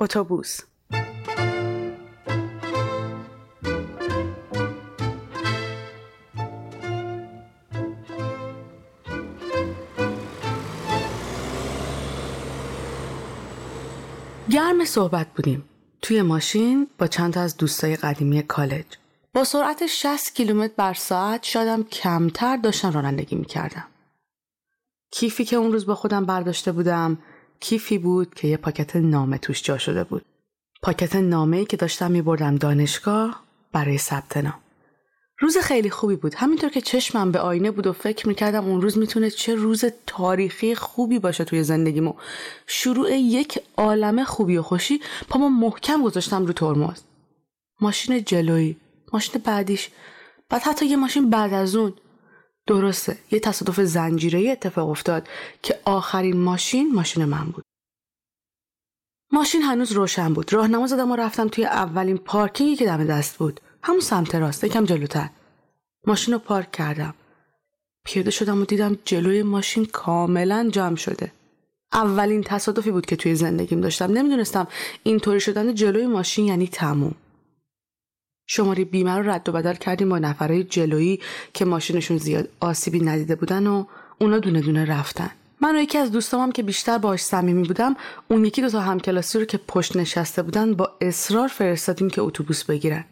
اتوبوس. گرم صحبت بودیم. توی ماشین با چند از دوستای قدیمی کالج. با سرعت 60 کیلومتر بر ساعت شادم کمتر داشتم رانندگی می‌کردم کیفی که اون روز با خودم برداشته بودم کیفی بود که یه پاکت نامه توش جا شده بود. پاکت نامه که داشتم میبردم دانشگاه برای ثبت نام. روز خیلی خوبی بود. همینطور که چشمم به آینه بود و فکر می‌کردم اون روز می‌تونه چه روز تاریخی خوبی باشه توی زندگیمو. شروع یک عالم خوبی و خوشی پامو محکم گذاشتم رو ترمز. ماشین جلویی ماشین بعدیش بعد حتی یه ماشین بعد از اون. درسته. یه تصادف زنجیره اتفاق افتاد که آخرین ماشین ماشین من بود. ماشین هنوز روشن بود. راهنما زدم و رفتم توی اولین پارکینگی که دم دست بود. همون سمت راست یکم جلوتر. ماشین رو پارک کردم. پیاده شدم و دیدم جلوی ماشین کاملا جمع شده. اولین تصادفی بود که توی زندگیم داشتم. نمی‌دونستم اینطوری شدن جلوی ماشین یعنی تموم. شماره بیمه رو رد و بدل کردیم با نفرهای جلویی که ماشینشون زیاد آسیبی ندیده بودن و اونا دونه دونه رفتن. من و یکی از دوستامم که بیشتر باهاش صمیمی بودم اون یکی دو تا همکلاسی رو که پشت نشسته بودن با اصرار فرستادیم که اتوبوس بگیرن.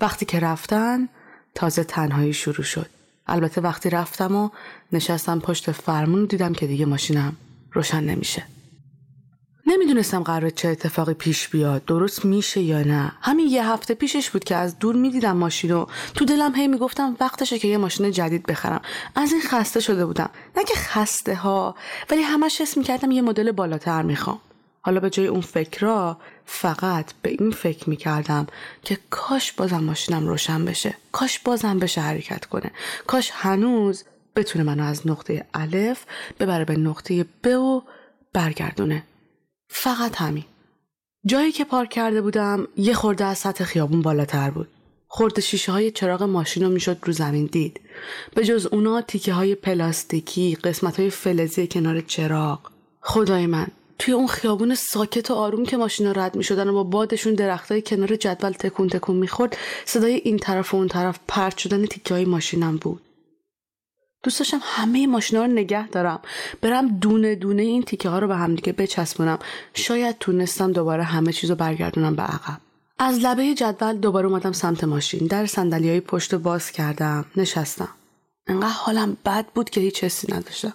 وقتی که رفتن تازه تنهایی شروع شد. البته وقتی رفتم و نشستم پشت فرمون دیدم که دیگه ماشینم روشن نمیشه. نمی‌دونستم قرار چه اتفاقی پیش بیاد. درست میشه یا نه؟ همین یه هفته پیشش بود که از دور می‌دیدم ماشین و تو دلم هی می‌گفتم وقتشه که یه ماشین جدید بخرم. از این خسته شده بودم. نه که خسته ها ولی همش حس می‌کردم یه مدل بالاتر می‌خوام. حالا به جای اون فکرها فقط به این فکر می‌کردم که کاش بازم ماشینم روشن بشه. کاش بازم بشه حرکت کنه. کاش هنوز بتونه منو از نقطه الف ببره به نقطه ب و برگردونه. فقط همین. جایی که پارک کرده بودم یه خورده از سطح خیابون بالاتر بود. خورده شیشه های چراغ ماشین رو می‌شد رو زمین دید. به جز اونا تیکه های پلاستیکی قسمت های فلزی کنار چراغ. خدای من توی اون خیابون ساکت و آروم که ماشینا رد می شدن و با بادشون درختای کنار جدول تکون تکون می‌خورد صدای این طرف و اون طرف پرت شدن تیکه های ماشینم بود. دوست داشتم همه ماشینا رو نگه دارم. برم دونه دونه این تیکه ها رو به همدیگه بچسبونم. شاید تونستم دوباره همه چیز رو برگردونم به عقب. از لبه جدول دوباره اومدم سمت ماشین. در صندلی های پشت باز کردم. نشستم. انقدر حالم بد بود که هیچ حسی نداشتم.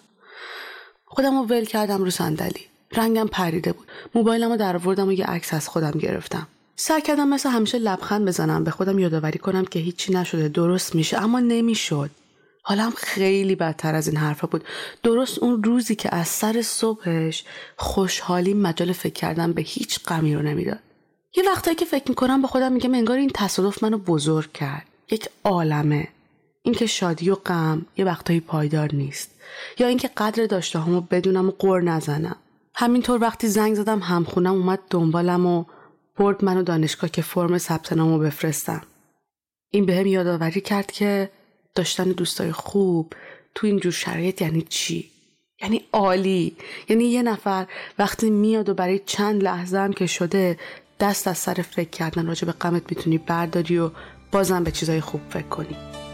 خودم رو ول کردم رو صندلی. رنگم پریده بود. موبایلم رو در و یه عکس از خودم گرفتم. سعی کردم مثل همیشه لبخند بزنم. به خودم یادآوری کنم که هیچی نشده. درست میشه. اما نمی‌شد. حالم خیلی بدتر از این حرفا بود. درست اون روزی که از سر صبحش خوشحالی مجال فکر کردن به هیچ غمی رو نمی‌داد. یه وقتایی که فکر می‌کنم به خودم میگم انگار این تصادف منو بزرگ کرد. یک عالمه. اینکه شادی و غم یه وقتایی پایدار نیست. یا اینکه قدر داشته همو بدونم و قر نزنم. همینطور وقتی زنگ زدم همخونم اومد دنبالم و برد منو دانشگاه که فرم ثبت نامو بفرستم. این بهم یادآوری کرد که داشتن دوستای خوب تو این جور شرایط یعنی چی؟ یعنی عالی. یعنی یه نفر وقتی میاد و برای چند لحظه هم که شده دست از سر فکر کردن راجع به غمت می‌تونی برداری و بازم به چیزای خوب فکر کنی.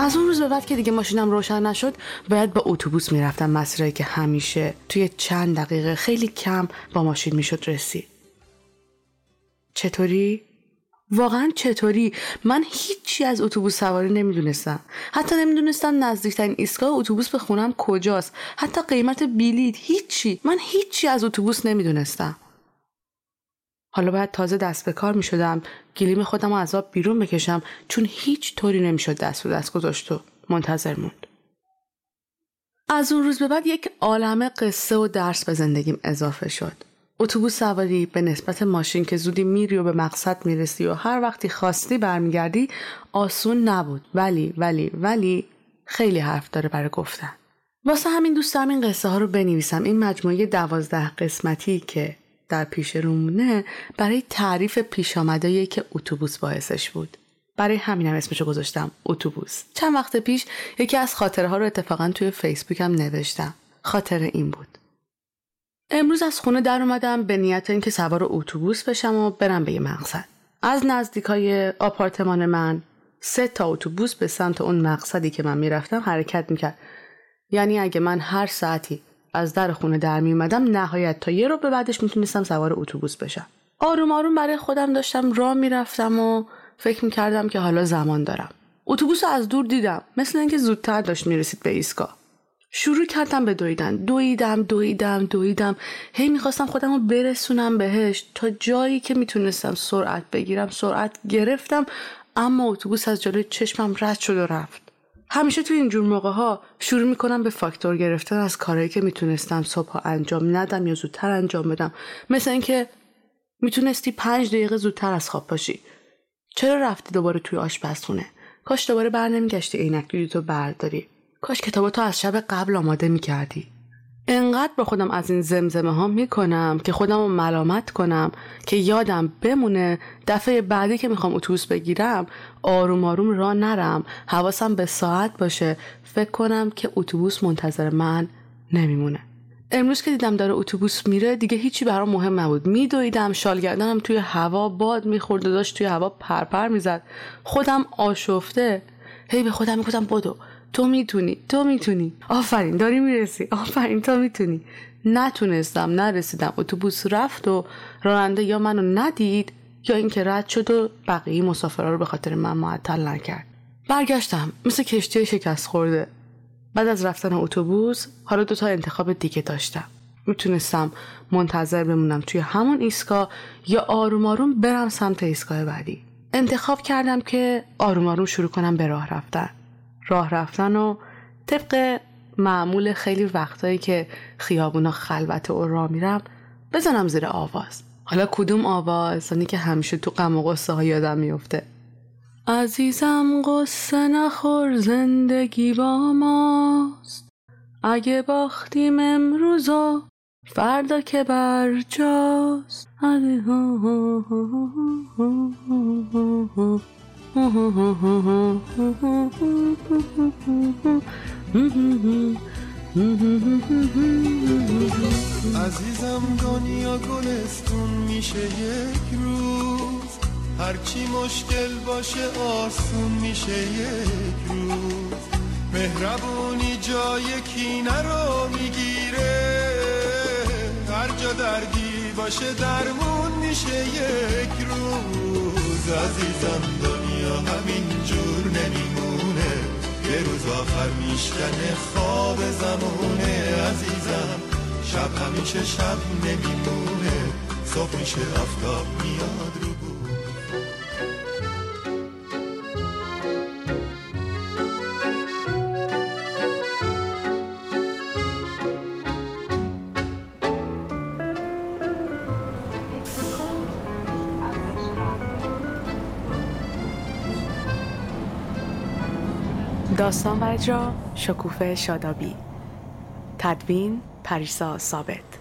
از اون روز به بعد که دیگه ماشینم روشن نشد باید با اتوبوس می‌رفتم مسیرهایی که همیشه توی چند دقیقه خیلی کم با ماشین می‌شد رسید. چطوری؟ واقعا چطوری؟ من هیچی از اتوبوس سواری نمی‌دونستم. حتی نمی‌دونستم نزدیکترین ایستگاه اتوبوس به خونم کجاست. حتی قیمت بلیط هیچی. من هیچی از اتوبوس نمی‌دونستم. حالا باید تازه دست به کار می شدم گلیم خودم از آب بیرون بکشم چون هیچ طوری نمی‌شد دست رو دست گذاشت و منتظر موند. از اون روز به بعد یک عالم قصه و درس به زندگیم اضافه شد. اتوبوس سواری به نسبت ماشین که زودی میری و به مقصد می‌رسی و هر وقتی خواستی برمیگردی آسون نبود ولی ولی ولی خیلی حرف داره برای گفتن. واسه همین دوست دارم این قصه ها رو بنویسم این مجموعه دوازده قسمتی که در پیش رومونه برای تعریف پیش که اتوبوس باعثش بود. برای همینم اسمشو گذاشتم اتوبوس. چند وقت پیش یکی از خاطره ها رو اتفاقا توی فیسبوکم نوشتم. خاطره این بود. امروز از خونه در اومدم به نیت اینکه سوار اتوبوس بشم و برم به یه مقصد. از نزدیک های آپارتمان من سه تا اتوبوس به سمت اون مقصدی که من می‌رفتم حرکت می‌کرد. یعنی اگه من هر ساعتی از در خونه در می اومدم نهایت تا یه رو به بعدش می‌تونستم سوار اتوبوس بشم. آروم آروم برای خودم داشتم راه می‌رفتم و فکر می‌کردم که حالا زمان دارم. اتوبوس از دور دیدم مثل اینکه زودتر داشت می‌رسید به ایستگاه. شروع کردم به دویدن. دویدم دویدم دویدم. هی می‌خواستم خودم رو برسونم بهش تا جایی که می‌تونستم سرعت بگیرم. سرعت گرفتم اما اتوبوس از جلوی چشمم رد شد و رفت. همیشه تو اینجور موقع ها شروع می‌کنم به فاکتور گرفتن از کارهایی که می‌تونستم صبح انجام ندم یا زودتر انجام بدم. مثل اینکه می‌تونستی پنج دقیقه زودتر از خواب باشی. چرا رفتی دوباره توی آشپزخونه؟ کاش دوباره بر نمیگشتی عینک تو برداری. کاش کتاباتو از شب قبل آماده می‌کردی. انقدر با خودم از این زمزمه ها می‌کنم که خودم رو ملامت کنم که یادم بمونه دفعه بعدی که می‌خوام اتوبوس بگیرم آروم آروم را نرم. حواسم به ساعت باشه. فکر کنم که اتوبوس منتظر من نمیمونه. امروز که دیدم داره اتوبوس میره دیگه هیچی برام مهم نبود. میدویدم شالگردنم توی هوا باد می‌خورد و داشت توی هوا پرپر می‌زد. خودم آشفته. هی به خودم می‌گفتم بدو. تو می‌تونی تو می‌تونی. آفرین داری می‌رسی. آفرین تو می‌تونی. نتونستم نرسیدم. اتوبوس رفت و راننده یا منو ندید یا اینکه رد شد و بقیه مسافرها رو به خاطر من معطل نکرد. برگشتم مثل کشتی شکست خورده. بعد از رفتن اتوبوس حالا دوتا انتخاب دیگه داشتم. می‌تونستم منتظر بمونم توی همون ایستگاه یا آروم آروم برم سمت ایستگاه بعدی. انتخاب کردم که آروم آروم شروع کنم به راه رفتن. راه رفتن و طبق معمول خیلی وقتایی که خیابونا خلوت و راه میرم بزنم زیر آواز. حالا کدوم آواز؟ که همیشه تو غم و قصه ها یادم میفته عزیزم قصه نخور زندگی با ماست. اگه باختیم امروز فردا که برجاست عزیزم دنیا گلستون میشه یک روز. هرچی مشکل باشه آسون میشه یک روز. مهربونی جای کینه رو می‌گیره. هر جا دردی باشه درمون میشه یک روز. عزیزم همین جور نمیمونه. یه روز آخر میشکنه خواب زمونه. عزیزم شب همیشه شب نمیمونه. صبح میشه آفتاب میاد رو داستان و اجرا شکوفه شادابی. تدوین پریسا ثابت.